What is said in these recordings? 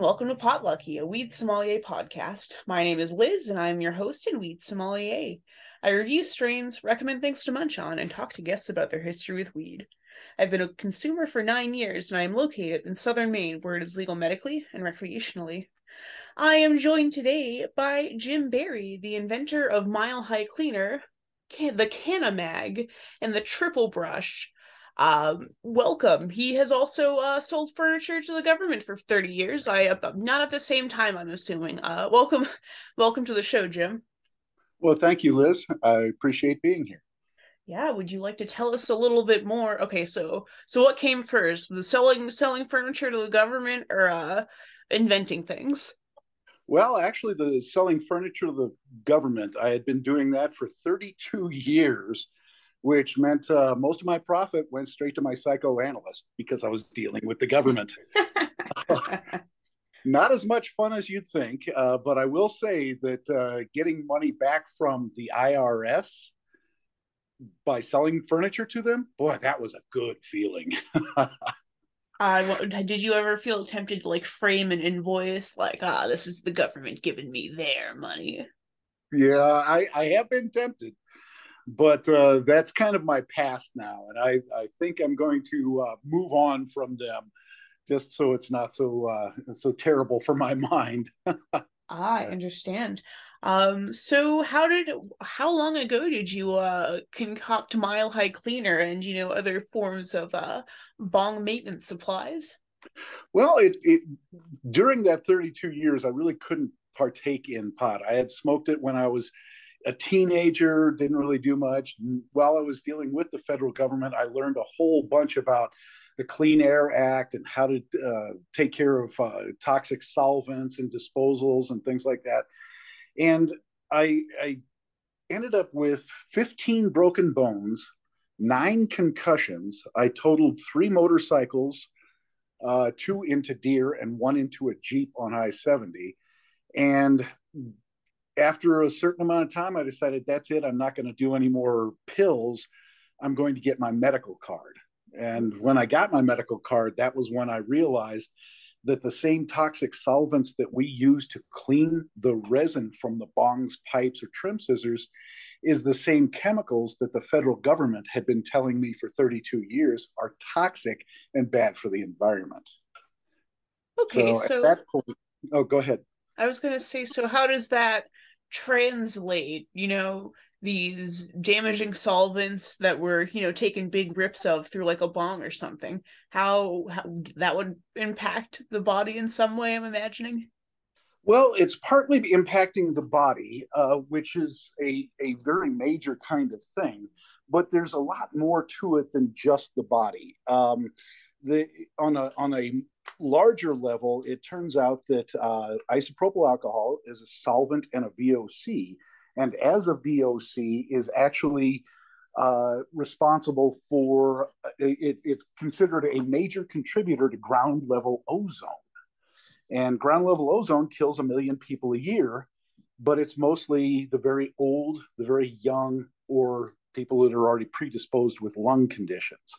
And welcome to Potlucky, a weed sommelier podcast. My name is Liz and I'm your host and weed sommelier. I review strains, recommend things to munch on, and talk to guests about their history with weed. I've been a consumer for nine years and I am located in southern Maine where it is legal medically and recreationally. I am joined today by Jim Berry, the inventor of Mile High Cleaner, the Cannamag, and the Triple Brush, um, welcome. He has also uh, sold furniture to the government for 30 years. I uh, not at the same time, I'm assuming. Uh, welcome, welcome to the show, Jim. Well, thank you, Liz. I appreciate being here. Yeah, would you like to tell us a little bit more? Okay, so so what came first? The selling selling furniture to the government or uh, inventing things? Well, actually, the selling furniture to the government. I had been doing that for 32 years which meant uh, most of my profit went straight to my psychoanalyst because I was dealing with the government. Not as much fun as you'd think, uh, but I will say that uh, getting money back from the IRS by selling furniture to them, boy, that was a good feeling. Uh, did you ever feel tempted to like frame an invoice like, ah, this is the government giving me their money? Yeah, I, I have been tempted but uh, that's kind of my past now, and I I think I'm going to uh, move on from them, just so it's not so uh, so terrible for my mind. ah, I understand. Um, so how did how long ago did you uh concoct Mile High Cleaner and you know other forms of uh bong maintenance supplies? Well, it, it during that 32 years, I really couldn't partake in pot. I had smoked it when I was a teenager, didn't really do much. While I was dealing with the federal government, I learned a whole bunch about the Clean Air Act and how to uh, take care of uh, toxic solvents and disposals and things like that. And I, I ended up with 15 broken bones, nine concussions. I totaled three motorcycles, uh, two into deer and one into a Jeep on I 70. And after a certain amount of time, I decided that's it. I'm not going to do any more pills. I'm going to get my medical card. And when I got my medical card, that was when I realized that the same toxic solvents that we use to clean the resin from the bongs, pipes, or trim scissors is the same chemicals that the federal government had been telling me for 32 years are toxic and bad for the environment. Okay, so, so... Point, oh, go ahead. I was going to say, so how does that translate you know these damaging solvents that were you know taking big rips of through like a bong or something. How, how that would impact the body in some way i'm imagining? Well it's partly impacting the body uh, which is a, a very major kind of thing but there's a lot more to it than just the body. Um, the on a on a larger level, it turns out that uh, isopropyl alcohol is a solvent and a VOC, and as a VOC is actually uh, responsible for it, it's considered a major contributor to ground level ozone. And ground level ozone kills a million people a year, but it's mostly the very old, the very young, or people that are already predisposed with lung conditions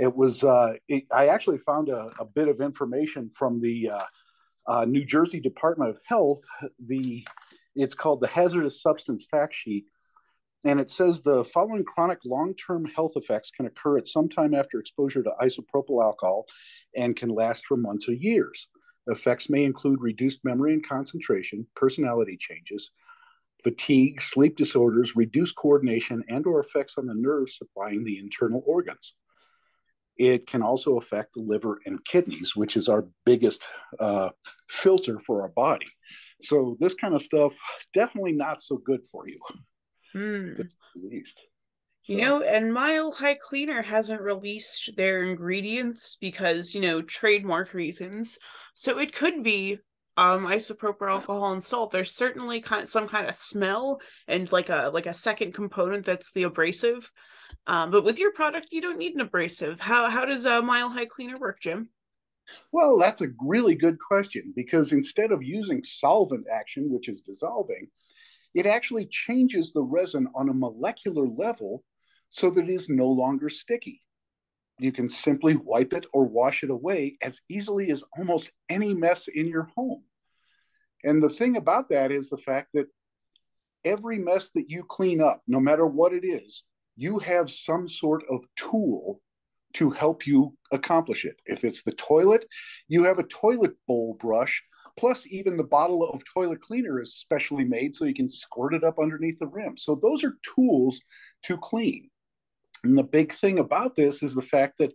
it was uh, it, i actually found a, a, bit of information from the uh, uh, new jersey department of health the it's called the hazardous substance fact sheet. And it says the following chronic long-term health effects can occur at some time after exposure to isopropyl alcohol and can last for months or years. Effects may include reduced memory and concentration personality changes fatigue sleep disorders reduced coordination and or effects on the nerves supplying the internal organs it can also affect the liver and kidneys, which is our biggest uh, filter for our body. So this kind of stuff definitely not so good for you, mm. at least. You know, and Mile High Cleaner hasn't released their ingredients because you know trademark reasons. So it could be um isopropyl alcohol and salt. There's certainly kind of some kind of smell and like a like a second component that's the abrasive. Um, but with your product, you don't need an abrasive. How how does a Mile High Cleaner work, Jim? Well, that's a really good question because instead of using solvent action, which is dissolving, it actually changes the resin on a molecular level so that it is no longer sticky. you can simply wipe it or wash it away as easily as almost any mess in your home. And the thing about that is the fact that every mess that you clean up, no matter what it is, you have some sort of tool to help you accomplish it. If it's the toilet, you have a toilet bowl brush, plus, even the bottle of toilet cleaner is specially made so you can squirt it up underneath the rim. So, those are tools to clean. And the big thing about this is the fact that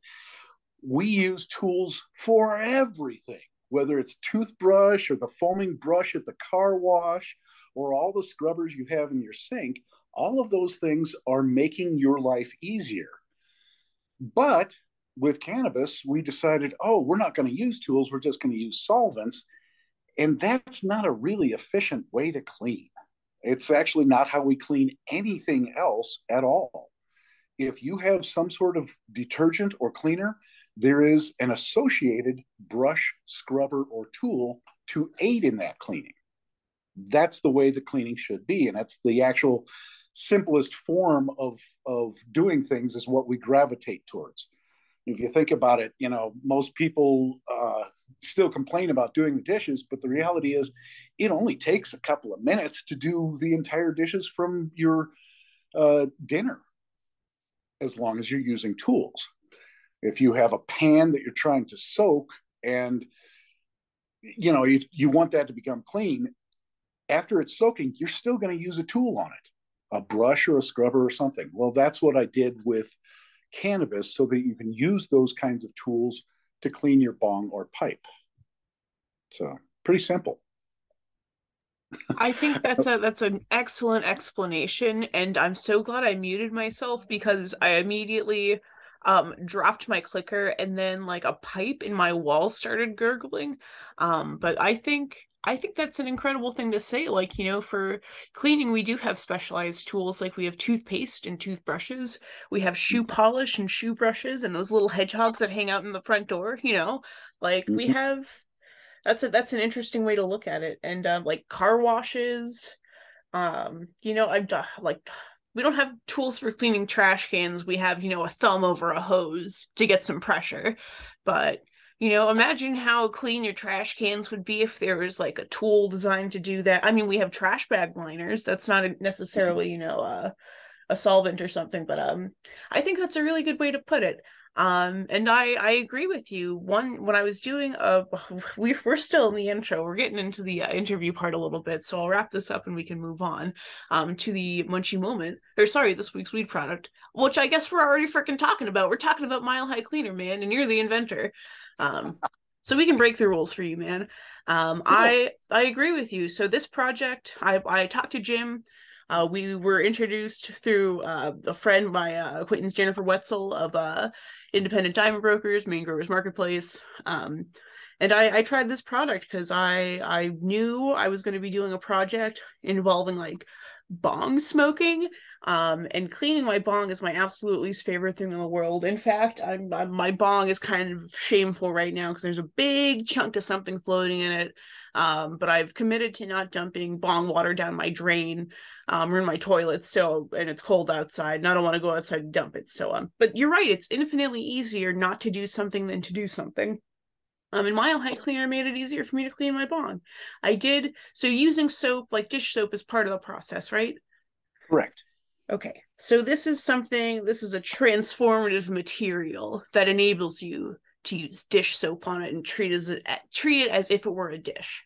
we use tools for everything, whether it's toothbrush or the foaming brush at the car wash or all the scrubbers you have in your sink. All of those things are making your life easier. But with cannabis, we decided, oh, we're not going to use tools, we're just going to use solvents. And that's not a really efficient way to clean. It's actually not how we clean anything else at all if you have some sort of detergent or cleaner, there is an associated brush, scrubber, or tool to aid in that cleaning. That's the way the cleaning should be. And that's the actual simplest form of, of doing things is what we gravitate towards. If you think about it, you know, most people uh, still complain about doing the dishes, but the reality is it only takes a couple of minutes to do the entire dishes from your uh, dinner as long as you're using tools. If you have a pan that you're trying to soak and you know you, you want that to become clean, after it's soaking, you're still going to use a tool on it, a brush or a scrubber or something. Well, that's what I did with cannabis so that you can use those kinds of tools to clean your bong or pipe. So pretty simple. I think that's a that's an excellent explanation, and I'm so glad I muted myself because I immediately um dropped my clicker and then like a pipe in my wall started gurgling. Um, but I think I think that's an incredible thing to say. Like, you know, for cleaning, we do have specialized tools. Like, we have toothpaste and toothbrushes. We have shoe mm-hmm. polish and shoe brushes and those little hedgehogs that hang out in the front door, you know? Like, mm-hmm. we have that's a that's an interesting way to look at it and um, like car washes um you know i've done like we don't have tools for cleaning trash cans we have you know a thumb over a hose to get some pressure but you know imagine how clean your trash cans would be if there was like a tool designed to do that. I mean we have trash bag liners. That's not necessarily you know uh, a solvent or something but um i think that's a really good way to put it. Um and i i agree with you. One when i was doing a we, we're still in the intro. We're getting into the uh, interview part a little bit so i'll wrap this up and we can move on um to the munchie moment or sorry this week's weed product which i guess we're already freaking talking about. We're talking about mile high cleaner man and you're the inventor um so we can break the rules for you man. Um i i agree with you. So this project i i talked to jim. Uh, we were introduced through uh, a friend, my uh, acquaintance Jennifer Wetzel of uh, Independent Diamond Brokers, Maine Growers Marketplace. Um, and I, I tried this product because I I knew I was going to be doing a project involving like bong smoking um, and cleaning my bong is my absolute least favorite thing in the world. In fact, I'm, I'm my bong is kind of shameful right now because there's a big chunk of something floating in it. Um, but I've committed to not dumping bong water down my drain um, or in my toilet. So, and it's cold outside, and I don't want to go outside and dump it. So, um, but you're right. It's infinitely easier not to do something than to do something. Um, and Mile High Cleaner made it easier for me to clean my bong. I did so using soap, like dish soap, is part of the process, right? Correct. Okay, so this is something, this is a transformative material that enables you to use dish soap on it and treat as treat it as if it were a dish.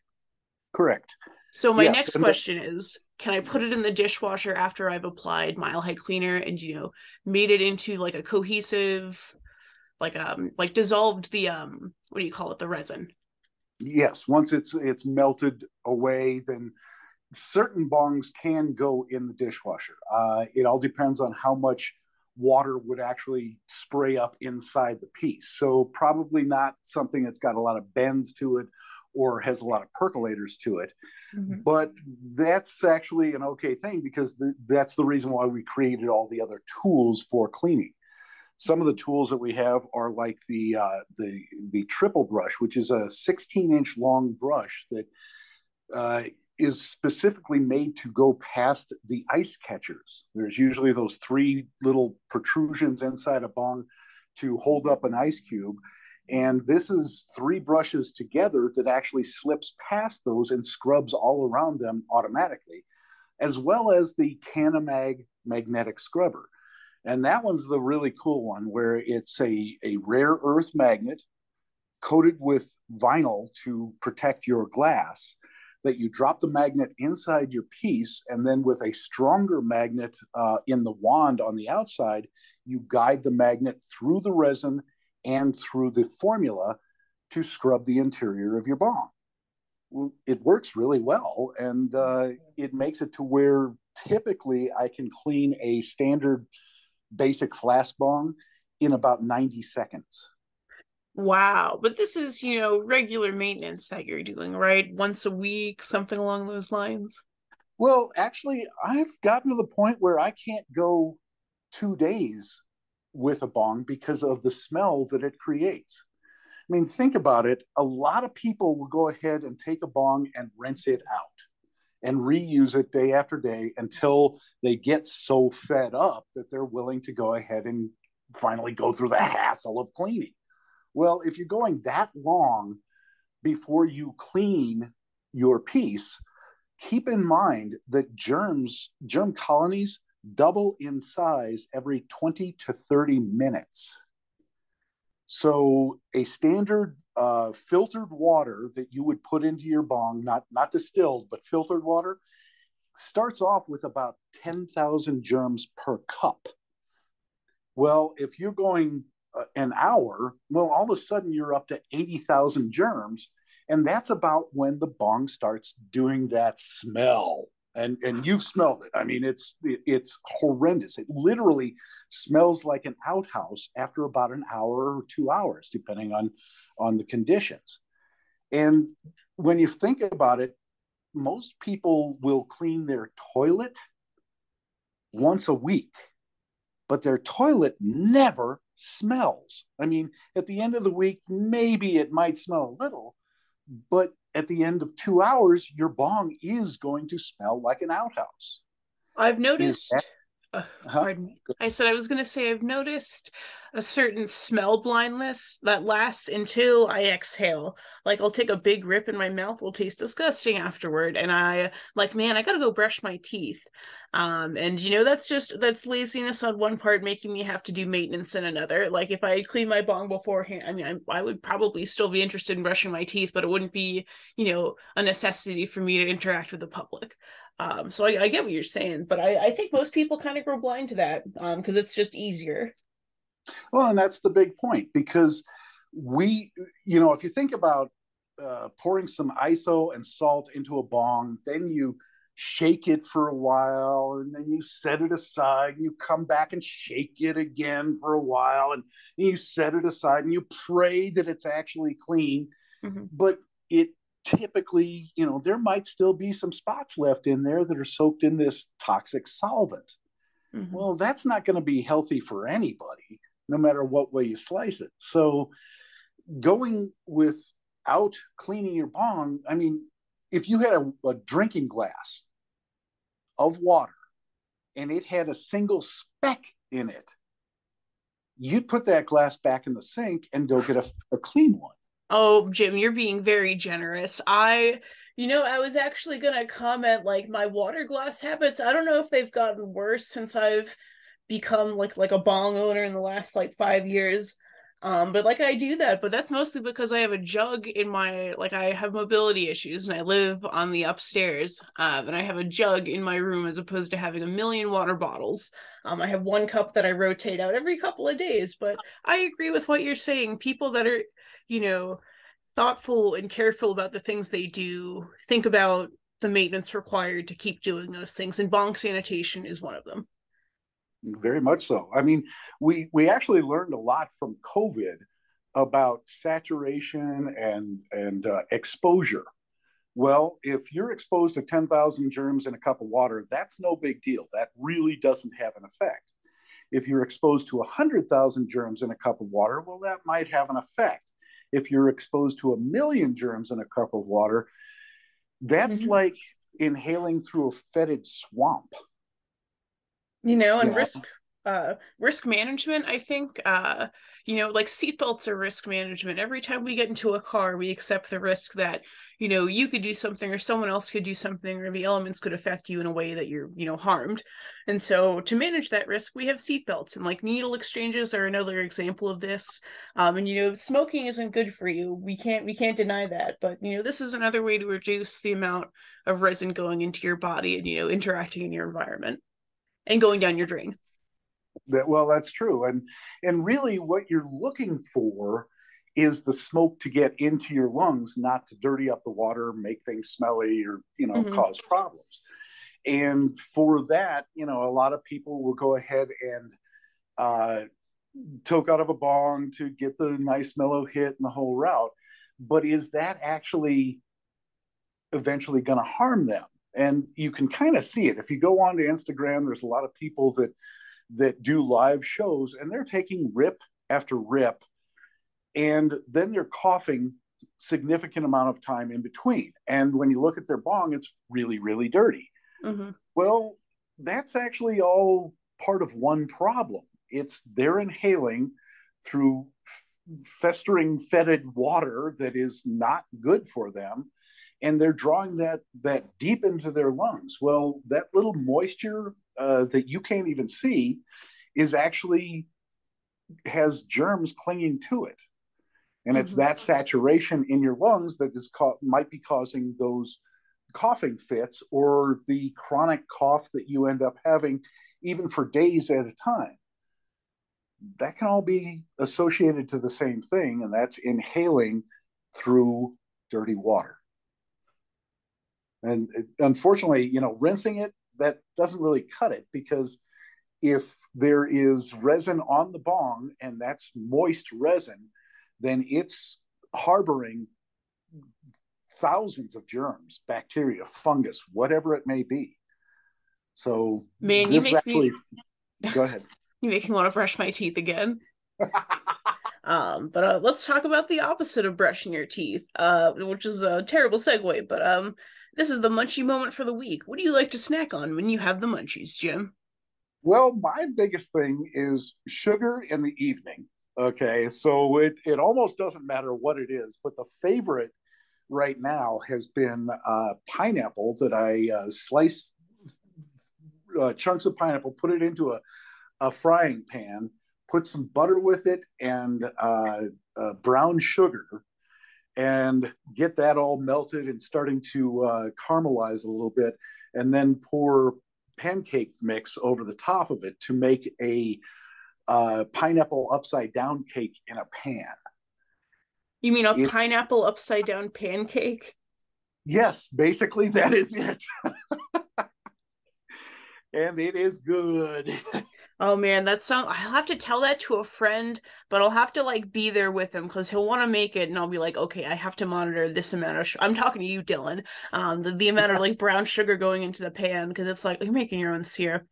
Correct. So my yes, next question is can I put it in the dishwasher after I've applied Mile High Cleaner and you know made it into like a cohesive like um like dissolved the um what do you call it the resin? Yes, once it's it's melted away then certain bongs can go in the dishwasher. Uh, it all depends on how much water would actually spray up inside the piece. So probably not something that's got a lot of bends to it or has a lot of percolators to it. Mm-hmm. But that's actually an okay thing because the, that's the reason why we created all the other tools for cleaning. Some of the tools that we have are like the uh, the the triple brush, which is a 16 inch long brush that uh, is specifically made to go past the ice catchers. There's usually those three little protrusions inside a bong to hold up an ice cube. And this is three brushes together that actually slips past those and scrubs all around them automatically, as well as the Cannamag magnetic scrubber. And that one's the really cool one where it's a, a rare earth magnet coated with vinyl to protect your glass that you drop the magnet inside your piece and then with a stronger magnet uh, in the wand on the outside you guide the magnet through the resin and through the formula to scrub the interior of your bong it works really well and uh, it makes it to where typically i can clean a standard basic flask bong in about 90 seconds Wow. But this is, you know, regular maintenance that you're doing, right? Once a week, something along those lines. Well, actually, I've gotten to the point where I can't go two days with a bong because of the smell that it creates. I mean, think about it. A lot of people will go ahead and take a bong and rinse it out and reuse it day after day until they get so fed up that they're willing to go ahead and finally go through the hassle of cleaning. Well, if you're going that long before you clean your piece, keep in mind that germs, germ colonies double in size every 20 to 30 minutes. So a standard uh, filtered water that you would put into your bong, not, not distilled, but filtered water, starts off with about 10,000 germs per cup. Well, if you're going an hour, well, all of a sudden you're up to 80,000 germs. And that's about when the bong starts doing that smell. And, and you've smelled it. I mean, it's it's horrendous. It literally smells like an outhouse after about an hour or two hours, depending on on the conditions. And when you think about it, most people will clean their toilet once a week, but their toilet never smells. I mean, at the end of the week, maybe it might smell a little, but at the end of two hours, your bong is going to smell like an outhouse. I've noticed. That, uh, pardon me. I said I was going to say I've noticed a certain smell blindness that lasts until I exhale. Like I'll take a big rip and my mouth will taste disgusting afterward. And I like, man, I gotta go brush my teeth. Um, and you know, that's just that's laziness on one part, making me have to do maintenance in another. Like if I clean my bong beforehand, I mean, I, I would probably still be interested in brushing my teeth, but it wouldn't be, you know, a necessity for me to interact with the public. Um, so I, I, get what you're saying, but I, I think most people kind of grow blind to that because um, it's just easier. Well, and that's the big point because we, you know, if you think about uh, pouring some ISO and salt into a bong, then you shake it for a while and then you set it aside and you come back and shake it again for a while and you set it aside and you pray that it's actually clean. Mm-hmm. But it typically, you know, there might still be some spots left in there that are soaked in this toxic solvent. Mm-hmm. Well, that's not going to be healthy for anybody no matter what way you slice it. So going without cleaning your bong, I mean, if you had a, a drinking glass of water and it had a single speck in it, you'd put that glass back in the sink and go get a, a clean one. Oh, Jim, you're being very generous. I you know, I was actually going to comment like my water glass habits. I don't know if they've gotten worse since I've become like like a bong owner in the last like five years um but like i do that but that's mostly because i have a jug in my like i have mobility issues and i live on the upstairs um, and i have a jug in my room as opposed to having a million water bottles um i have one cup that i rotate out every couple of days but i agree with what you're saying people that are you know thoughtful and careful about the things they do think about the maintenance required to keep doing those things and bong sanitation is one of them very much so. I mean, we we actually learned a lot from COVID about saturation and and uh, exposure. Well, if you're exposed to 10,000 germs in a cup of water, that's no big deal. That really doesn't have an effect. If you're exposed to 100,000 germs in a cup of water, well, that might have an effect. If you're exposed to a million germs in a cup of water, that's mm-hmm. like inhaling through a fetid swamp you know, and yeah. risk uh risk management i think uh you know like seatbelts are risk management. Every time we get into a car we accept the risk that you know you could do something or someone else could do something or the elements could affect you in a way that you're you know harmed. And so to manage that risk we have seatbelts and like needle exchanges are another example of this. Um and you know smoking isn't good for you. We can't we can't deny that. But you know this is another way to reduce the amount of resin going into your body and you know interacting in your environment and going down your drain that well that's true. And and really what you're looking for is the smoke to get into your lungs not to dirty up the water make things smelly or you know mm-hmm. cause problems. And for that you know a lot of people will go ahead and uh toke out of a bong to get the nice mellow hit and the whole route. But is that actually eventually going to harm them? And you can kind of see it. If you go on to instagram there's a lot of people that that do live shows and they're taking rip after rip and then they're coughing significant amount of time in between. And when you look at their bong it's really really dirty. Mm-hmm. well that's actually all part of one problem. It's they're inhaling through festering fetid water that is not good for them and they're drawing that that deep into their lungs. Well that little moisture uh, that you can't even see is actually has germs clinging to it. And mm-hmm. it's that saturation in your lungs that is ca- might be causing those coughing fits or the chronic cough that you end up having even for days at a time. That can all be associated to the same thing and that's inhaling through dirty water. And unfortunately you know rinsing it that doesn't really cut it because if there is resin on the bong and that's moist resin then it's harboring thousands of germs bacteria fungus whatever it may be. So man this you make actually me... go ahead. You make me want to brush my teeth again. Um but uh, let's talk about the opposite of brushing your teeth uh which is a terrible segue but um this is the munchie moment for the week. What do you like to snack on when you have the munchies, Jim? Well, my biggest thing is sugar in the evening. Okay, so it it almost doesn't matter what it is, but the favorite right now has been uh, pineapple that I uh, slice uh, chunks of pineapple, put it into a, a frying pan, put some butter with it, and uh, uh, brown sugar, and get that all melted and starting to uh, caramelize a little bit, and then pour pancake mix over the top of it to make a uh, pineapple upside down cake in a pan. You mean a it, pineapple upside down pancake? Yes, basically that is it. and it is good. Oh man, that sound I'll have to tell that to a friend, but I'll have to like be there with him because he'll want to make it, and I'll be like, okay, I have to monitor this amount of. Sh-. I'm talking to you, Dylan. Um, the, the amount of like brown sugar going into the pan because it's like you're making your own syrup.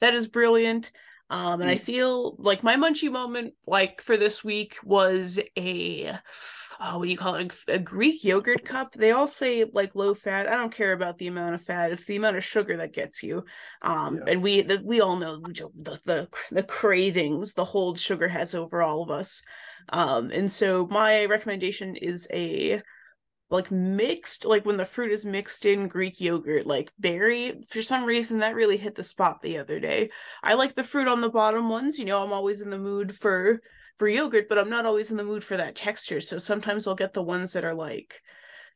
That is brilliant. Um, and I mm. feel like my munchie moment, like for this week, was a oh, what do you call it? A, a, Greek yogurt cup. They all say like low fat. I don't care about the amount of fat; it's the amount of sugar that gets you. Um, yeah. and we the, we all know the, the the cravings the hold sugar has over all of us. Um, and so my recommendation is a like mixed like when the fruit is mixed in greek yogurt like berry for some reason that really hit the spot the other day. I like the fruit on the bottom ones you know i'm always in the mood for for yogurt but i'm not always in the mood for that texture. So sometimes i'll get the ones that are like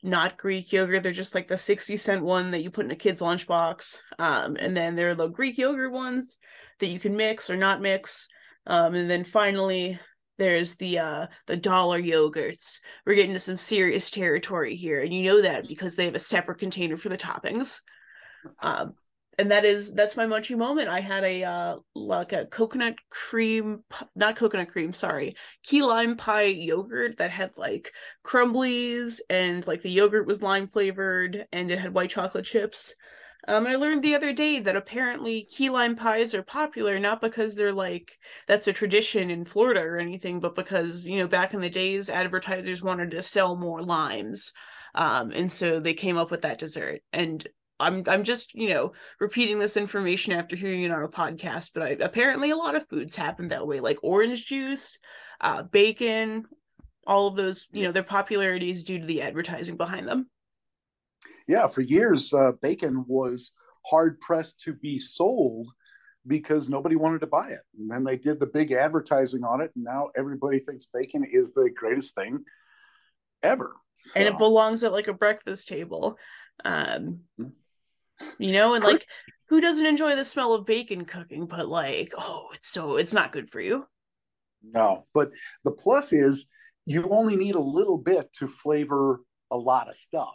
not greek yogurt. They're just like the 60 cent one that you put in a kid's lunchbox um, and then there are the greek yogurt ones that you can mix or not mix um, and then finally there's the uh the dollar yogurts. We're getting to some serious territory here and you know that because they have a separate container for the toppings. Um and that is that's my munchie moment. I had a uh like a coconut cream not coconut cream sorry key lime pie yogurt that had like crumblies and like the yogurt was lime flavored and it had white chocolate chips um, I learned the other day that apparently key lime pies are popular not because they're like that's a tradition in Florida or anything, but because you know back in the days advertisers wanted to sell more limes, um, and so they came up with that dessert. And I'm I'm just you know repeating this information after hearing it on a podcast, but I, apparently a lot of foods happen that way, like orange juice, uh, bacon, all of those. You know, their popularity is due to the advertising behind them. Yeah, for years, uh, bacon was hard pressed to be sold because nobody wanted to buy it. And then they did the big advertising on it, and now everybody thinks bacon is the greatest thing ever. So. And it belongs at like a breakfast table. Um, you know, and like who doesn't enjoy the smell of bacon cooking, but like, oh, it's so it's not good for you. No, but the plus is you only need a little bit to flavor a lot of stuff.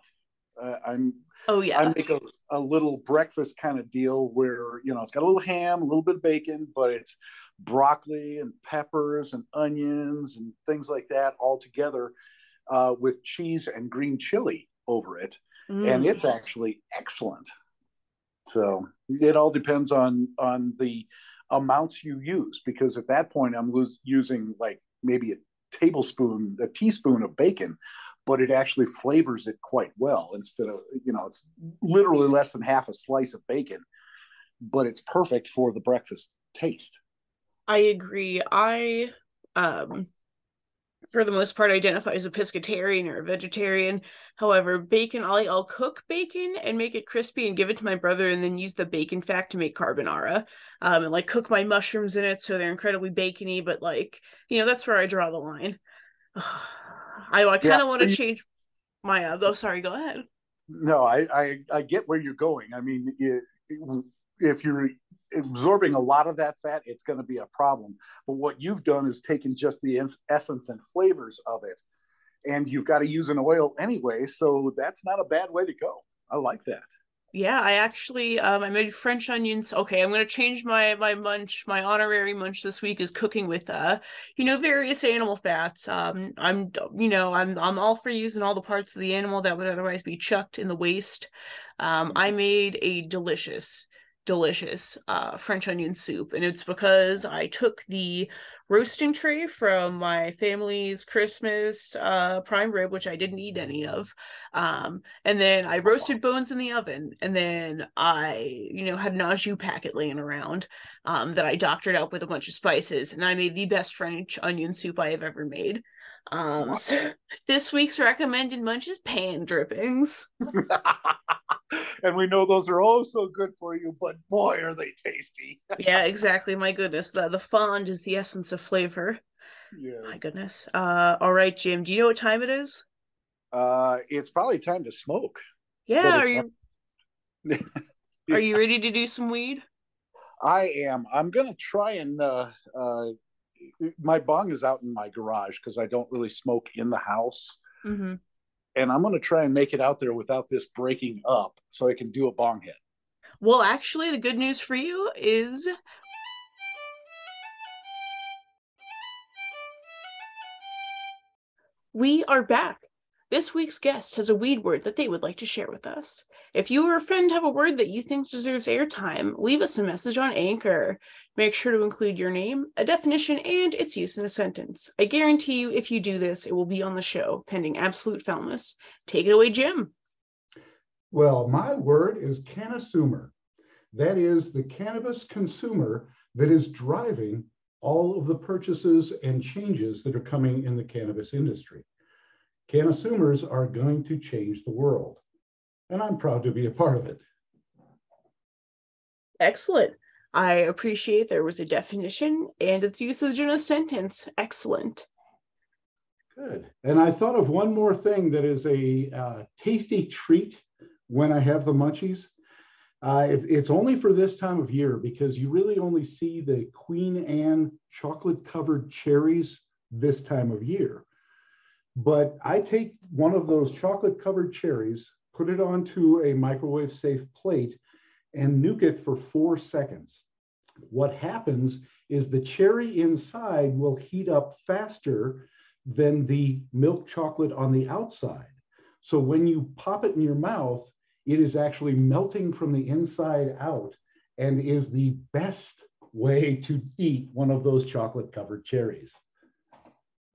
Uh, I'm oh yeah, I make a, a little breakfast kind of deal where you know it's got a little ham, a little bit of bacon, but it's broccoli and peppers and onions and things like that all together uh, with cheese and green chili over it, mm. and it's actually excellent. So it all depends on on the amounts you use because at that point I'm using like maybe a tablespoon, a teaspoon of bacon, but it actually flavors it quite well instead of you know it's literally less than half a slice of bacon, but it's perfect for the breakfast taste. I agree. I um for the most part identify as a pescatarian or a vegetarian. However, bacon, I'll, I'll cook bacon and make it crispy and give it to my brother and then use the bacon fat to make carbonara. Um, and like cook my mushrooms in it so they're incredibly bacony, but like, you know, that's where I draw the line. I, I kind of yeah, want to so change my, uh, oh, sorry, go ahead. No, I, I, I get where you're going. I mean, it, if you're absorbing a lot of that fat, it's going to be a problem. But what you've done is taken just the essence and flavors of it, and you've got to use an oil anyway. So that's not a bad way to go. I like that. Yeah, I actually um I made French onions. Okay, I'm gonna change my my munch. My honorary munch this week is cooking with uh, you know, various animal fats. Um, I'm you know I'm I'm all for using all the parts of the animal that would otherwise be chucked in the waste. Um, I made a delicious delicious uh, French onion soup. And it's because I took the roasting tray from my family's Christmas uh, prime rib, which I didn't eat any of. Um, and then I roasted bones in the oven. And then I, you know, had an au jus packet laying around um, that I doctored up with a bunch of spices. And then I made the best French onion soup I have ever made. Um, so this week's recommended munch is pan drippings. and we know those are oh so good for you, but boy, are they tasty. yeah, exactly. My goodness, the the fond is the essence of flavor. Yes. My goodness. Uh, all right, Jim. Do you know what time it is? Uh, it's probably time to smoke. Yeah. Are you? are you ready to do some weed? I am. I'm gonna try and uh, uh, my bong is out in my garage because I don't really smoke in the house. Mm-hmm and I'm going to try and make it out there without this breaking up so I can do a bong hit. Well, actually, the good news for you is we are back. This week's guest has a weed word that they would like to share with us. If you or a friend have a word that you think deserves airtime, leave us a message on Anchor. Make sure to include your name, a definition, and its use in a sentence. I guarantee you, if you do this, it will be on the show, pending absolute foulness. Take it away, Jim. Well, my word is cannasumer. That is the cannabis consumer that is driving all of the purchases and changes that are coming in the cannabis industry. Cannasumers are going to change the world, and I'm proud to be a part of it. Excellent. I appreciate there was a definition and its usage in a sentence. Excellent. Good. And I thought of one more thing that is a uh, tasty treat when I have the munchies. Uh, it, it's only for this time of year because you really only see the Queen Anne chocolate covered cherries this time of year. But I take one of those chocolate covered cherries, put it onto a microwave safe plate, and nuke it for four seconds. What happens is the cherry inside will heat up faster than the milk chocolate on the outside. So when you pop it in your mouth, it is actually melting from the inside out and is the best way to eat one of those chocolate covered cherries.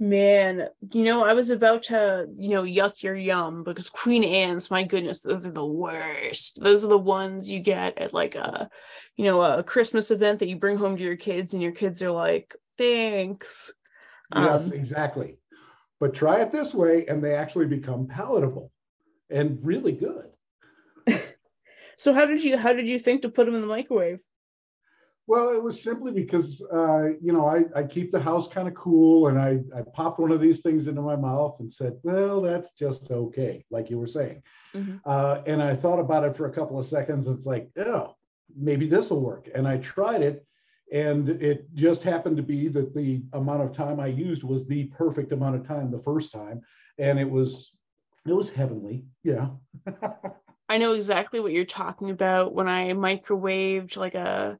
Man, you know, I was about to, you know, yuck your yum because Queen Anne's, my goodness, those are the worst. Those are the ones you get at like a, you know, a Christmas event that you bring home to your kids and your kids are like, thanks. Yes, um, exactly. But try it this way and they actually become palatable and really good. so how did you how did you think to put them in the microwave? Well, it was simply because uh, you know I, I keep the house kind of cool, and I I popped one of these things into my mouth and said, "Well, that's just okay," like you were saying. Mm-hmm. Uh, and I thought about it for a couple of seconds. It's like, oh, maybe this will work. And I tried it, and it just happened to be that the amount of time I used was the perfect amount of time the first time, and it was it was heavenly. Yeah. I know exactly what you're talking about when I microwaved like a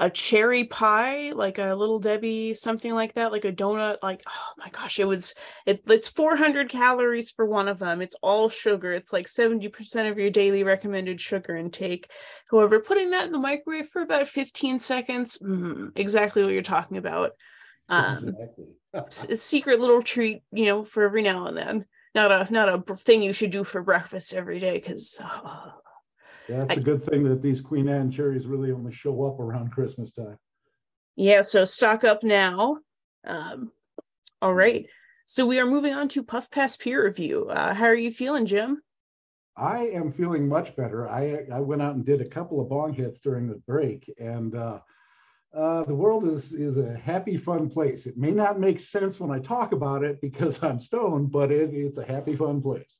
a cherry pie, like a little Debbie, something like that, like a donut. Like, oh my gosh, it was it, it's 400 calories for one of them. It's all sugar. It's like 70% of your daily recommended sugar intake. However, putting that in the microwave for about 15 seconds, mm, exactly what you're talking about. Um, exactly. secret little treat, you know, for every now and then. Not a not a thing you should do for breakfast every day because. Oh, yeah, it's a good thing that these Queen Anne cherries really only show up around Christmas time. Yeah, so stock up now. Um, all right. So we are moving on to Puff Pass peer review. Uh, how are you feeling, Jim? I am feeling much better. I I went out and did a couple of bong hits during the break, and uh, uh, the world is is a happy, fun place. It may not make sense when I talk about it because I'm stoned, but it, it's a happy, fun place.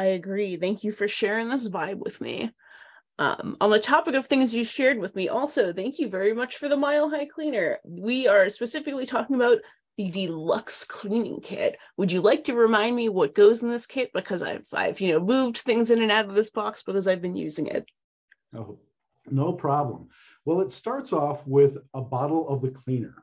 I agree. Thank you for sharing this vibe with me. Um, on the topic of things you shared with me, also, thank you very much for the Mile High Cleaner. We are specifically talking about the deluxe cleaning kit. Would you like to remind me what goes in this kit? Because I've I've you know moved things in and out of this box because I've been using it. Oh, no problem. Well, it starts off with a bottle of the cleaner.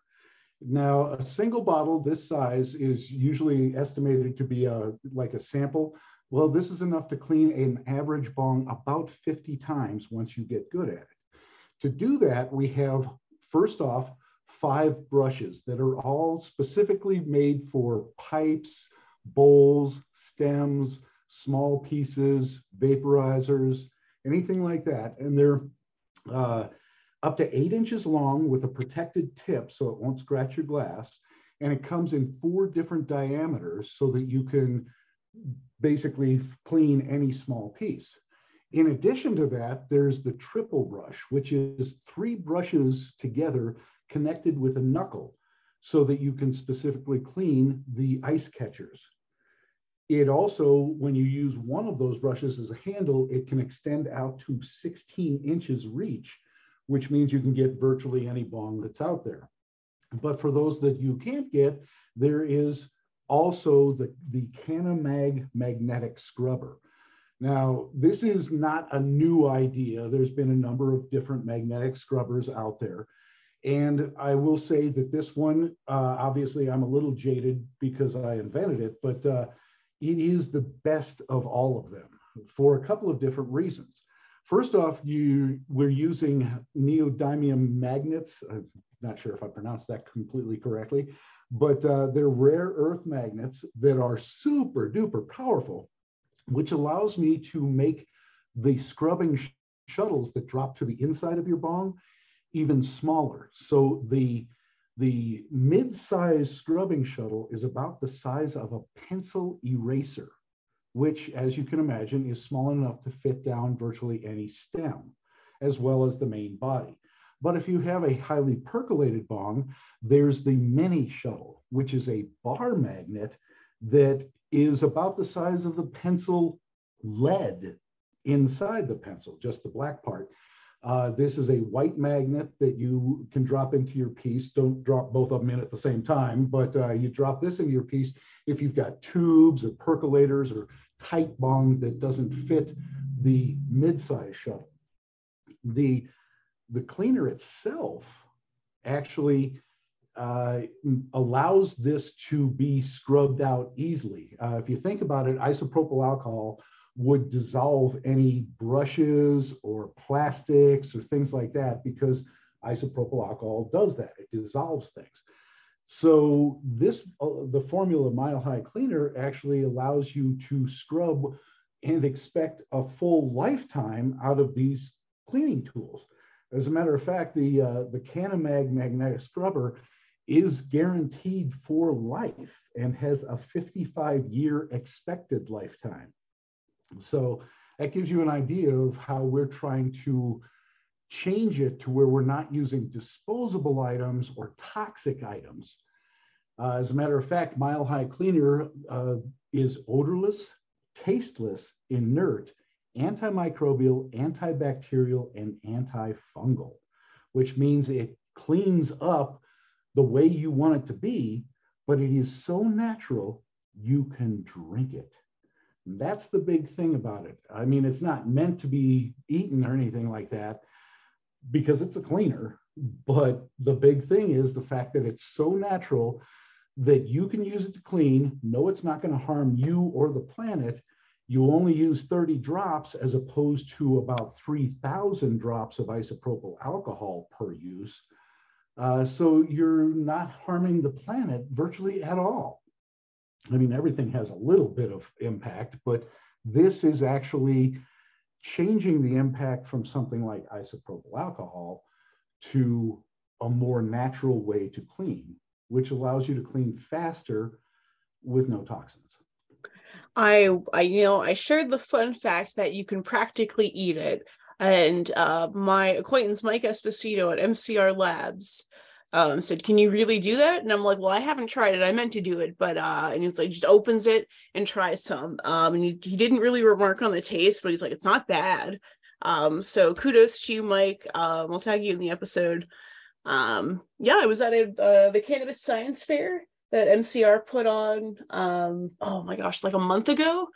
Now, a single bottle this size is usually estimated to be a like a sample well, this is enough to clean an average bong about 50 times once you get good at it. To do that, we have first off, five brushes that are all specifically made for pipes, bowls, stems, small pieces, vaporizers, anything like that. And they're uh, up to eight inches long with a protected tip so it won't scratch your glass. And it comes in four different diameters so that you can basically clean any small piece. In addition to that, there's the triple brush, which is three brushes together connected with a knuckle so that you can specifically clean the ice catchers. It also, when you use one of those brushes as a handle, it can extend out to 16 inches reach, which means you can get virtually any bong that's out there. But for those that you can't get, there is also the, the Cannamag magnetic scrubber. Now, this is not a new idea. There's been a number of different magnetic scrubbers out there. And I will say that this one, uh, obviously, I'm a little jaded because I invented it, but uh, it is the best of all of them for a couple of different reasons. First off, you we're using neodymium magnets. I'm not sure if I pronounced that completely correctly, but uh, they're rare earth magnets that are super duper powerful, which allows me to make the scrubbing sh shuttles that drop to the inside of your bong even smaller. So the the mid-size scrubbing shuttle is about the size of a pencil eraser, which, as you can imagine, is small enough to fit down virtually any stem, as well as the main body. But if you have a highly percolated bong, there's the mini shuttle, which is a bar magnet that is about the size of the pencil lead inside the pencil, just the black part. Uh, this is a white magnet that you can drop into your piece. Don't drop both of them in at the same time, but uh, you drop this into your piece if you've got tubes or percolators or tight bong that doesn't fit the mid-size shuttle. The the cleaner itself actually uh, allows this to be scrubbed out easily. Uh, if you think about it, isopropyl alcohol would dissolve any brushes or plastics or things like that because isopropyl alcohol does that. It dissolves things. So this, uh, the formula Mile High Cleaner actually allows you to scrub and expect a full lifetime out of these cleaning tools. As a matter of fact, the, uh, the Cannamag magnetic scrubber is guaranteed for life and has a 55 year expected lifetime. So that gives you an idea of how we're trying to change it to where we're not using disposable items or toxic items. Uh, as a matter of fact, Mile High Cleaner uh, is odorless, tasteless, inert, antimicrobial, antibacterial, and antifungal, which means it cleans up the way you want it to be, but it is so natural you can drink it. That's the big thing about it. I mean, it's not meant to be eaten or anything like that because it's a cleaner. But the big thing is the fact that it's so natural that you can use it to clean, know it's not going to harm you or the planet. You only use 30 drops as opposed to about 3,000 drops of isopropyl alcohol per use. Uh, so you're not harming the planet virtually at all. I mean, everything has a little bit of impact, but this is actually changing the impact from something like isopropyl alcohol to a more natural way to clean, which allows you to clean faster with no toxins. I, I, you know, I shared the fun fact that you can practically eat it, and uh, my acquaintance Mike Esposito at MCR Labs um, said, "Can you really do that?" And I'm like, "Well, I haven't tried it. I meant to do it, but uh," and he's like, "Just opens it and tries some." Um, and he, he didn't really remark on the taste, but he's like, "It's not bad." Um, so kudos to you, Mike. Um, I'll tag you in the episode. Um, yeah, I was at a, uh, the Cannabis Science Fair that MCR put on. Um, oh my gosh, like a month ago,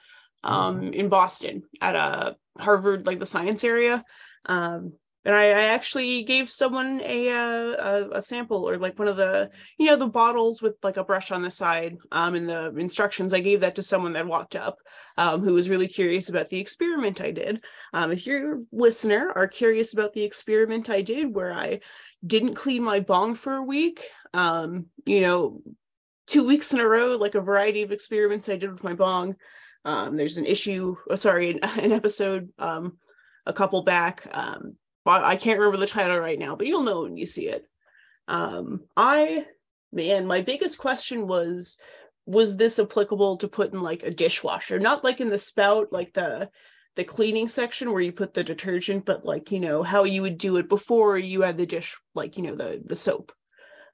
um, mm-hmm. in Boston at a uh, Harvard, like the science area. Um, and I, I, actually gave someone a, uh, a, a sample or like one of the you know the bottles with like a brush on the side um the instructions i gave that to someone that walked up um, who was really curious about the experiment i did. Um, if you're your listener are curious about the experiment i did where i didn't clean my bong for a week um you know two weeks in a row like a variety of experiments i did with my bong um there's an issue oh, sorry an, an episode um a couple back um I can't remember the title right now, but you'll know when you see it. Um, I, man, my biggest question was, was this applicable to put in like a dishwasher? Not like in the spout, like the the cleaning section where you put the detergent, but like you know how you would do it before you had the dish, like you know the the soap.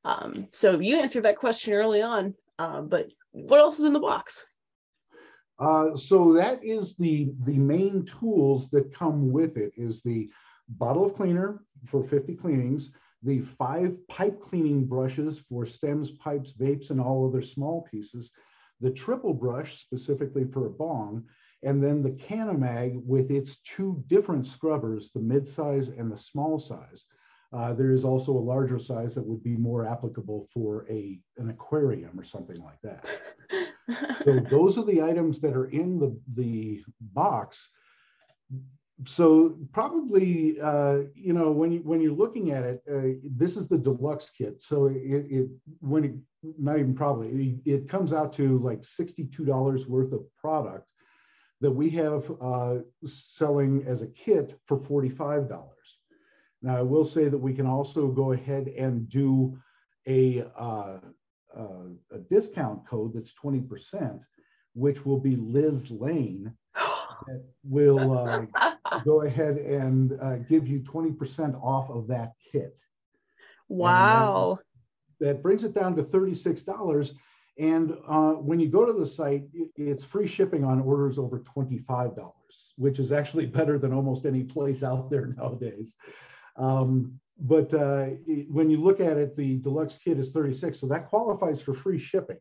Um, so you answered that question early on. Um, but what else is in the box? Uh, so that is the the main tools that come with it. Is the bottle of cleaner for 50 cleanings, the five pipe cleaning brushes for stems, pipes, vapes, and all other small pieces, the triple brush specifically for a bong, and then the Cannamag with its two different scrubbers, the mid-size and the small size. Uh, there is also a larger size that would be more applicable for a, an aquarium or something like that. so those are the items that are in the, the box so probably uh, you know when you when you're looking at it, uh, this is the deluxe kit. So it, it when it not even probably it, it comes out to like sixty two dollars worth of product that we have uh, selling as a kit for forty five dollars. Now I will say that we can also go ahead and do a uh, uh, a discount code that's twenty percent, which will be Liz Lane that will uh, go ahead and uh, give you 20% off of that kit. Wow. That, that, brings it down to $36. And uh, when you go to the site, it's free shipping on orders over $25, which is actually better than almost any place out there nowadays. Um, but uh, when you look at it, the deluxe kit is 36, so that qualifies for free shipping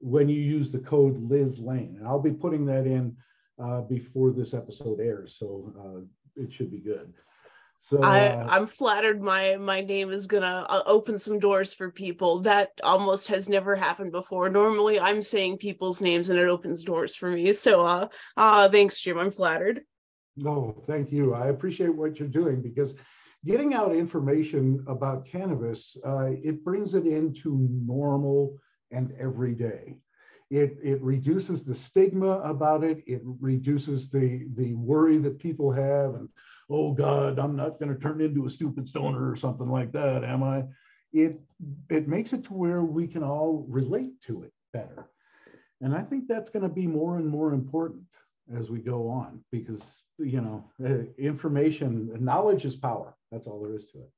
when you use the code Liz Lane. And I'll be putting that in uh, before this episode airs, so uh, it should be good. So I, uh, I'm flattered my my name is gonna uh, open some doors for people. That almost has never happened before. Normally, I'm saying people's names and it opens doors for me. So, uh, uh thanks, Jim. I'm flattered. No, thank you. I appreciate what you're doing because getting out information about cannabis, uh, it brings it into normal and everyday. It, it reduces the stigma about it. It reduces the, the worry that people have and, oh God, I'm not going to turn into a stupid stoner or something like that, am I? It, it makes it to where we can all relate to it better. And I think that's going to be more and more important as we go on because, you know, uh, information, knowledge is power. That's all there is to it.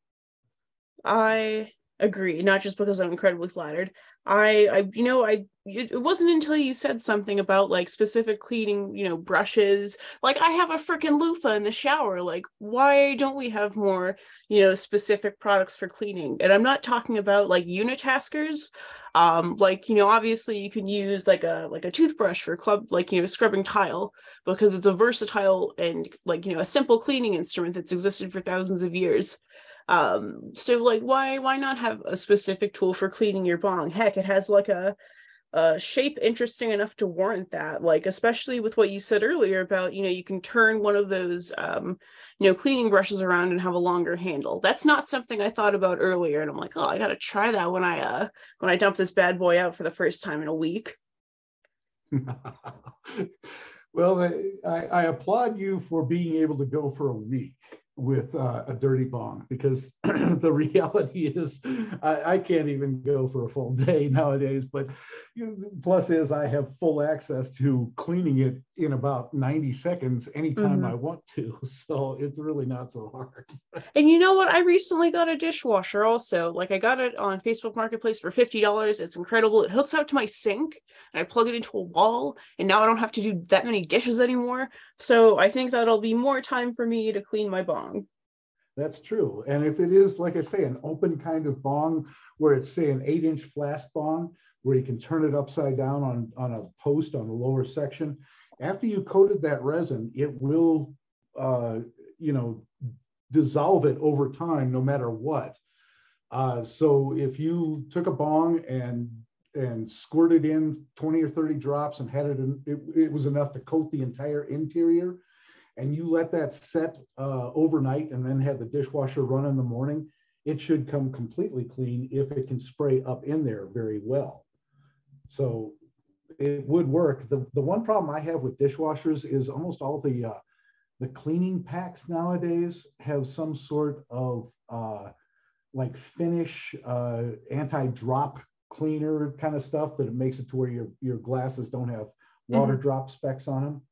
I agree, not just because I'm incredibly flattered. I, I, you know, I, it wasn't until you said something about like specific cleaning, you know, brushes. Like I have a freaking loofah in the shower. Like, why don't we have more, you know, specific products for cleaning? And I'm not talking about like unitaskers. Um, like, you know, obviously you can use like a like a toothbrush for club, like you know, scrubbing tile because it's a versatile and like you know a simple cleaning instrument that's existed for thousands of years um so like why why not have a specific tool for cleaning your bong? Heck it has like a shape interesting enough to warrant that. Like especially with what you said earlier about you know you can turn one of those um you know cleaning brushes around and have a longer handle. That's not something i thought about earlier and i'm like oh i gotta try that when i uh when i dump this bad boy out for the first time in a week. Well I, I applaud you for being able to go for a week with uh, a dirty bong because the reality is I, I, can't even go for a full day nowadays. But you know, plus is I have full access to cleaning it in about 90 seconds anytime mm-hmm. I want to. So it's really not so hard. and you know what? I recently got a dishwasher also. Like I got it on Facebook Marketplace for $50. It's incredible. It hooks out to my sink and I plug it into a wall. And now I don't have to do that many dishes anymore. So I think that'll be more time for me to clean my bong. That's true. And if it is, like I say, an open kind of bong where it's, say, an eight inch flask bong, where you can turn it upside down on, on a post on the lower section, after you coated that resin, it will, uh, you know, dissolve it over time no matter what. Uh, so if you took a bong and and squirted in 20 or 30 drops and had it, in, it, it was enough to coat the entire interior and you let that set uh, overnight and then have the dishwasher run in the morning, it should come completely clean if it can spray up in there very well. So it would work. The, the one problem I have with dishwashers is almost all the uh, the cleaning packs nowadays have some sort of uh, like finish uh, anti-drop cleaner kind of stuff that it makes it to where your, your glasses don't have water mm-hmm. drop specks on them.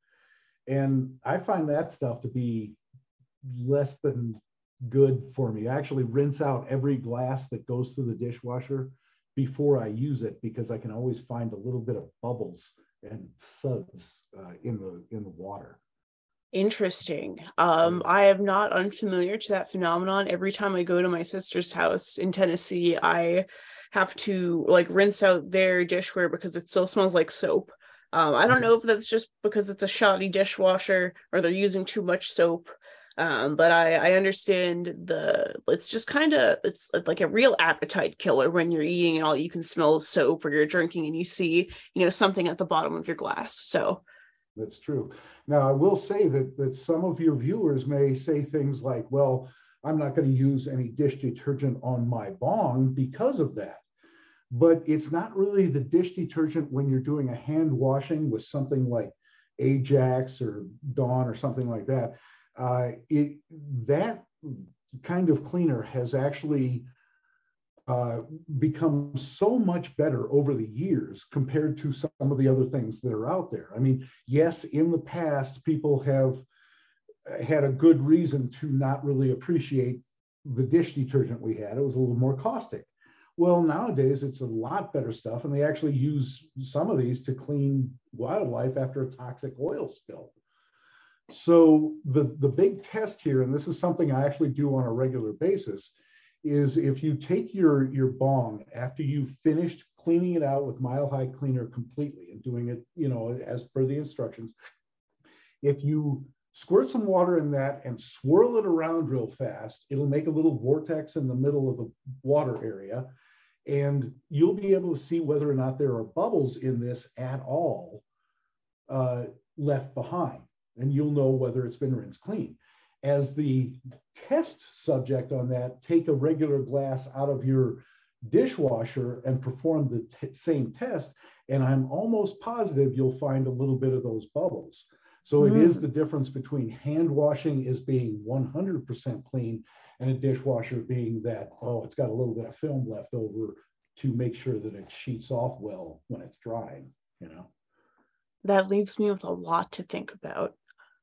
And I find that stuff to be less than good for me. I actually rinse out every glass that goes through the dishwasher before I use it because I can always find a little bit of bubbles and suds uh, in the in the water. Interesting. Um, I am not unfamiliar to that phenomenon. Every time I go to my sister's house in Tennessee, I have to like rinse out their dishware because it still smells like soap. Um, I don't know if that's just because it's a shoddy dishwasher or they're using too much soap. Um, but I, I understand the it's just kind of it's like a real appetite killer when you're eating and all you can smell is soap or you're drinking and you see you know something at the bottom of your glass. So that's true. Now I will say that that some of your viewers may say things like, "Well, I'm not going to use any dish detergent on my bong because of that." but it's not really the dish detergent when you're doing a hand washing with something like Ajax or Dawn or something like that. Uh, it that kind of cleaner has actually uh, become so much better over the years compared to some of the other things that are out there. I mean, yes, in the past, people have had a good reason to not really appreciate the dish detergent we had. It was a little more caustic. Well, nowadays it's a lot better stuff, and they actually use some of these to clean wildlife after a toxic oil spill. So the, the big test here, and this is something I actually do on a regular basis, is if you take your, your bong after you've finished cleaning it out with Mile High Cleaner completely and doing it, you know, as per the instructions, if you squirt some water in that and swirl it around real fast, it'll make a little vortex in the middle of the water area and you'll be able to see whether or not there are bubbles in this at all uh, left behind. And you'll know whether it's been rinsed clean. as the test subject on that, take a regular glass out of your dishwasher and perform the same test, and I'm almost positive you'll find a little bit of those bubbles. So mm. it is hmm. the difference between hand washing is being 100% clean and a dishwasher being that, oh, it's got a little bit of film left over to make sure that it sheets off well when it's drying, you know? That leaves me with a lot to think about.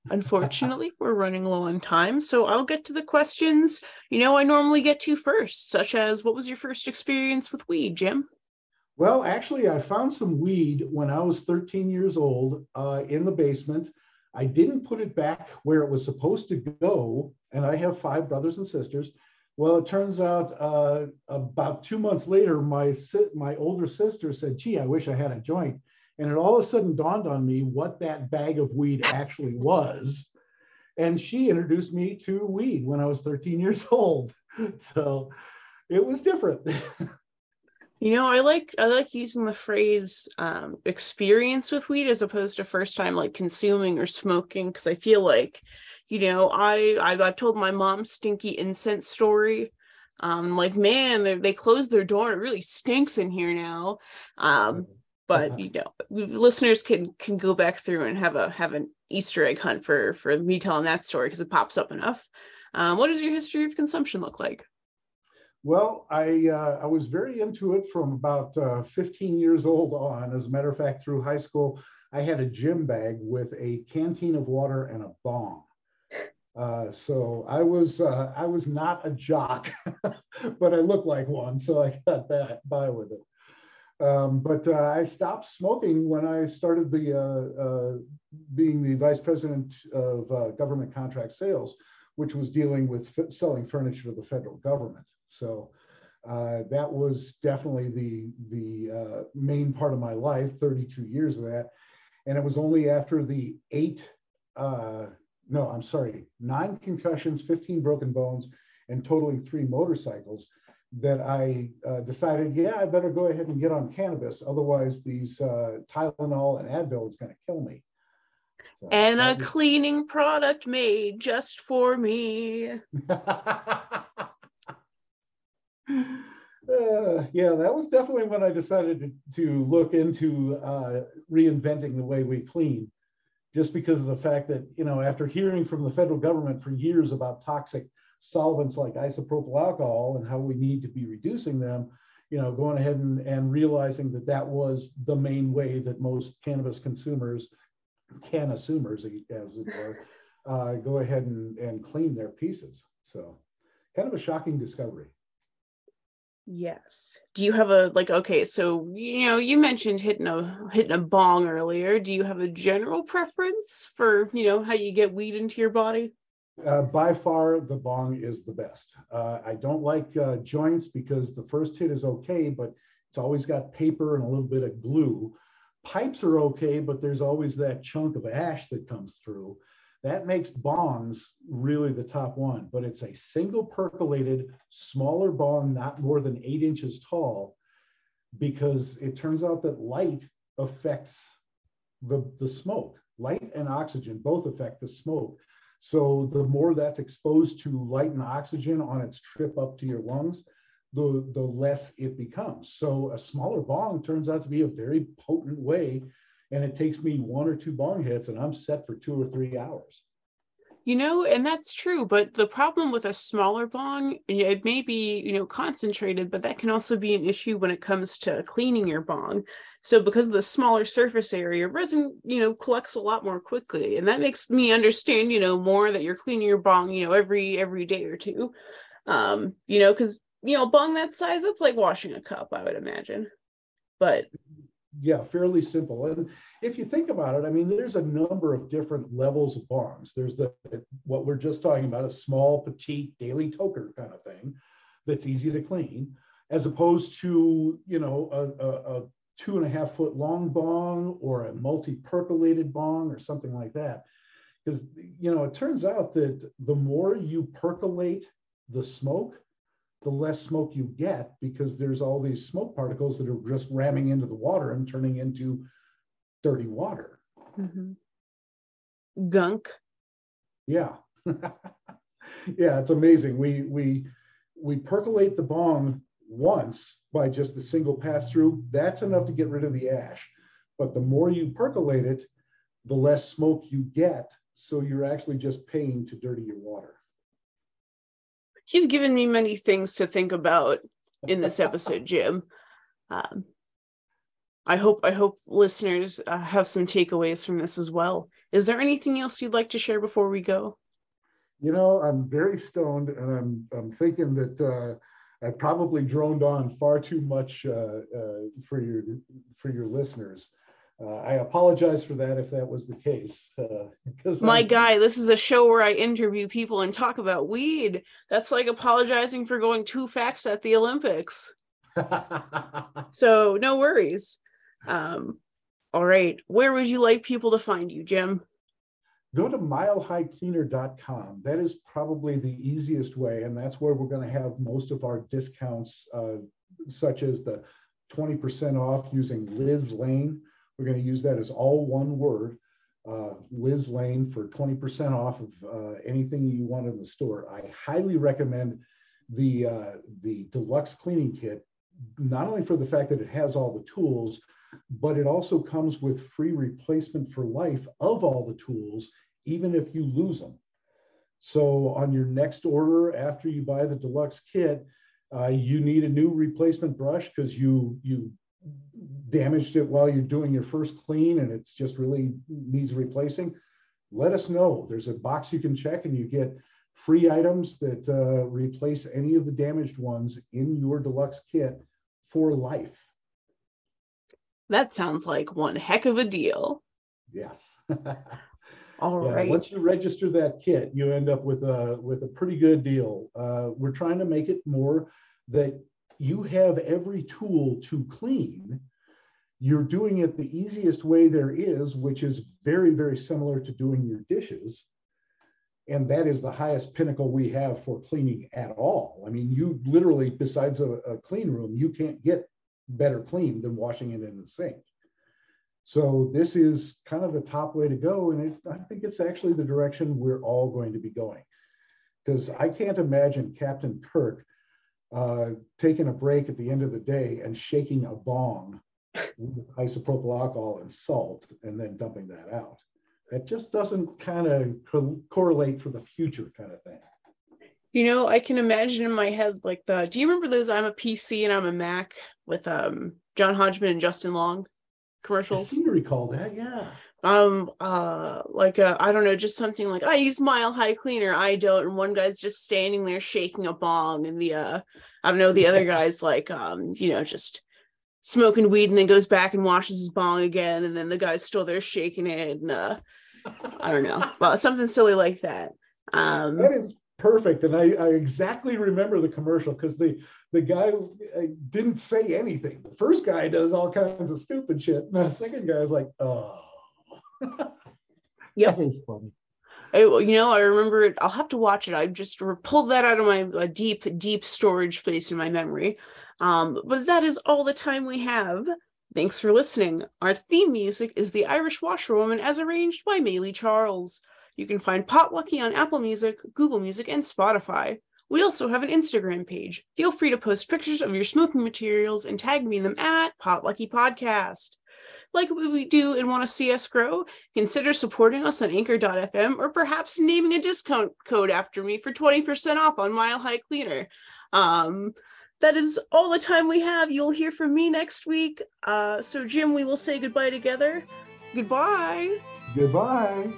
Unfortunately, we're running low on time, so I'll get to the questions you know I normally get to first, such as what was your first experience with weed, Jim? Well, actually, I found some weed when I was 13 years old uh, in the basement. I didn't put it back where it was supposed to go, and I have five brothers and sisters. Well, it turns out uh, about two months later, my my older sister said, "Gee, I wish I had a joint." And it all of a sudden dawned on me what that bag of weed actually was. And she introduced me to weed when I was 13 years old. So it was different. You know, I like I like using the phrase um, experience with weed as opposed to first time like consuming or smoking because I feel like, you know, I I've, I've told my mom's stinky incense story. Um, like man, they they closed their door. It really stinks in here now. Um, but uh-huh. you know listeners can can go back through and have a have an easter egg hunt for for me telling that story because it pops up enough um, what does your history of consumption look like well i uh, i was very into it from about uh, 15 years old on as a matter of fact through high school i had a gym bag with a canteen of water and a bong uh, so I was uh, I was not a jock, but I looked like one, so I got by with it. Um, but uh, I stopped smoking when I started the uh, being the vice president of government contract sales, which was dealing with f- selling furniture to the federal government. So uh, that was definitely the the uh, main part of my life. 32 years of that, and it was only after the eight. no, I'm sorry, nine concussions, 15 broken bones, and totaling three motorcycles that I uh, decided, yeah, I better go ahead and get on cannabis. Otherwise, these uh, Tylenol and Advil is going to kill me. So and a was... cleaning product made just for me. Uh, yeah, that was definitely when I decided to, to look into uh, reinventing the way we clean, just because of the fact that, you know, after hearing from the federal government for years about toxic solvents like isopropyl alcohol and how we need to be reducing them, you know, going ahead and, and realizing that that was the main way that most cannabis consumers, cannasumers as it were, uh, go ahead and, and clean their pieces. So kind of a shocking discovery. Yes. Do you have a like okay, so you know, you mentioned hitting a hitting a bong earlier. Do you have a general preference for, you know, how you get weed into your body? Uh, by far, the bong is the best. Uh, I don't like uh, joints because the first hit is okay, but it's always got paper and a little bit of glue. Pipes are okay, but there's always that chunk of ash that comes through. That makes bongs really the top one, but it's a single percolated, smaller bong, not more than eight inches tall, because it turns out that light affects the, the smoke. Light and oxygen both affect the smoke. So the more that's exposed to light and oxygen on its trip up to your lungs, the, the less it becomes. So a smaller bong turns out to be a very potent way. And it takes me one or two bong hits and I'm set for two or three hours. You know, and that's true, but the problem with a smaller bong, it may be, you know, concentrated, but that can also be an issue when it comes to cleaning your bong. So because of the smaller surface area, resin, you know, collects a lot more quickly. And that makes me understand, you know, more that you're cleaning your bong, you know, every every day or two. Um, you know, because you know, bong that size, that's like washing a cup, I would imagine. But yeah, fairly simple. And if you think about it, I mean, there's a number of different levels of bongs. There's the what we're just talking about, a small, petite, daily toker kind of thing that's easy to clean, as opposed to, you know, a, a, a two and a half foot long bong or a multi percolated bong or something like that. Because, you know, it turns out that the more you percolate the smoke, the less smoke you get because there's all these smoke particles that are just ramming into the water and turning into dirty water. Mm-hmm. Gunk. Yeah. yeah, it's amazing. We we we percolate the bong once by just a single pass through. That's enough to get rid of the ash. But the more you percolate it, the less smoke you get. So you're actually just paying to dirty your water. You've given me many things to think about in this episode, Jim. Um, I hope I hope listeners uh, have some takeaways from this as well. Is there anything else you'd like to share before we go? You know, I'm very stoned, and I'm I'm thinking that uh, I probably droned on far too much uh, uh for your for your listeners. Uh, I apologize for that if that was the case. Because uh, my I'm... guy, this is a show where I interview people and talk about weed. That's like apologizing for going too fast at the Olympics. so no worries. Um, all right. Where would you like people to find you, Jim? Go to milehighcleaner.com. That is probably the easiest way. And that's where we're going to have most of our discounts, uh, such as the 20% off using Liz Lane. We're going to use that as all one word. Uh, Liz Lane for 20% off of uh, anything you want in the store. I highly recommend the uh, the deluxe cleaning kit, not only for the fact that it has all the tools, but it also comes with free replacement for life of all the tools, even if you lose them. So on your next order after you buy the deluxe kit, uh, you need a new replacement brush because you you damaged it while you're doing your first clean and it's just really needs replacing. Let us know. There's a box you can check and you get free items that uh, replace any of the damaged ones in your deluxe kit for life. That sounds like one heck of a deal. Yes. All yeah, right. Once you register that kit, you end up with a with a pretty good deal. Uh, we're trying to make it more that you have every tool to clean. You're doing it the easiest way there is, which is very very similar to doing your dishes, and that is the highest pinnacle we have for cleaning at all. I mean, you literally, besides a, a clean room, you can't get better clean than washing it in the sink. So this is kind of the top way to go. And it, I think it's actually the direction we're all going to be going. Because I can't imagine Captain Kirk uh, taking a break at the end of the day and shaking a bong isopropyl alcohol and salt and then dumping that out. That just doesn't kind of co- correlate for the future kind of thing. You know, I can imagine in my head like the. Do you remember those? I'm a PC and I'm a Mac with um John Hodgman and Justin Long commercials. I seem to recall that, yeah. Um, uh, like uh, I don't know, just something like I use Mile High Cleaner, I don't, and one guy's just standing there shaking a bong, and the uh, I don't know, the other guy's like, um, you know, just smoking weed, and then goes back and washes his bong again, and then the guy's still there shaking it, and uh, I don't know, well, something silly like that. Um, that is perfect. And I, I exactly remember the commercial because the the guy uh, didn't say anything. The first guy does all kinds of stupid shit, and the second guy is like, "Oh." yeah That is funny. I, you know, I remember it. I'll have to watch it. I just pulled that out of my deep, deep storage space in my memory. Um, but that is all the time we have. Thanks for listening. Our theme music is The Irish Washerwoman as arranged by Maylie Charles. You can find Potlucky on Apple Music, Google Music, and Spotify. We also have an Instagram page. Feel free to post pictures of your smoking materials and tag me in them at Potlucky Podcast. Like we do and want to see us grow, consider supporting us on anchor.fm or perhaps naming a discount code after me for 20% off on Mile High Cleaner. Um, that is all the time we have. You'll hear from me next week. Uh, so, Jim, we will say goodbye together. Goodbye. Goodbye.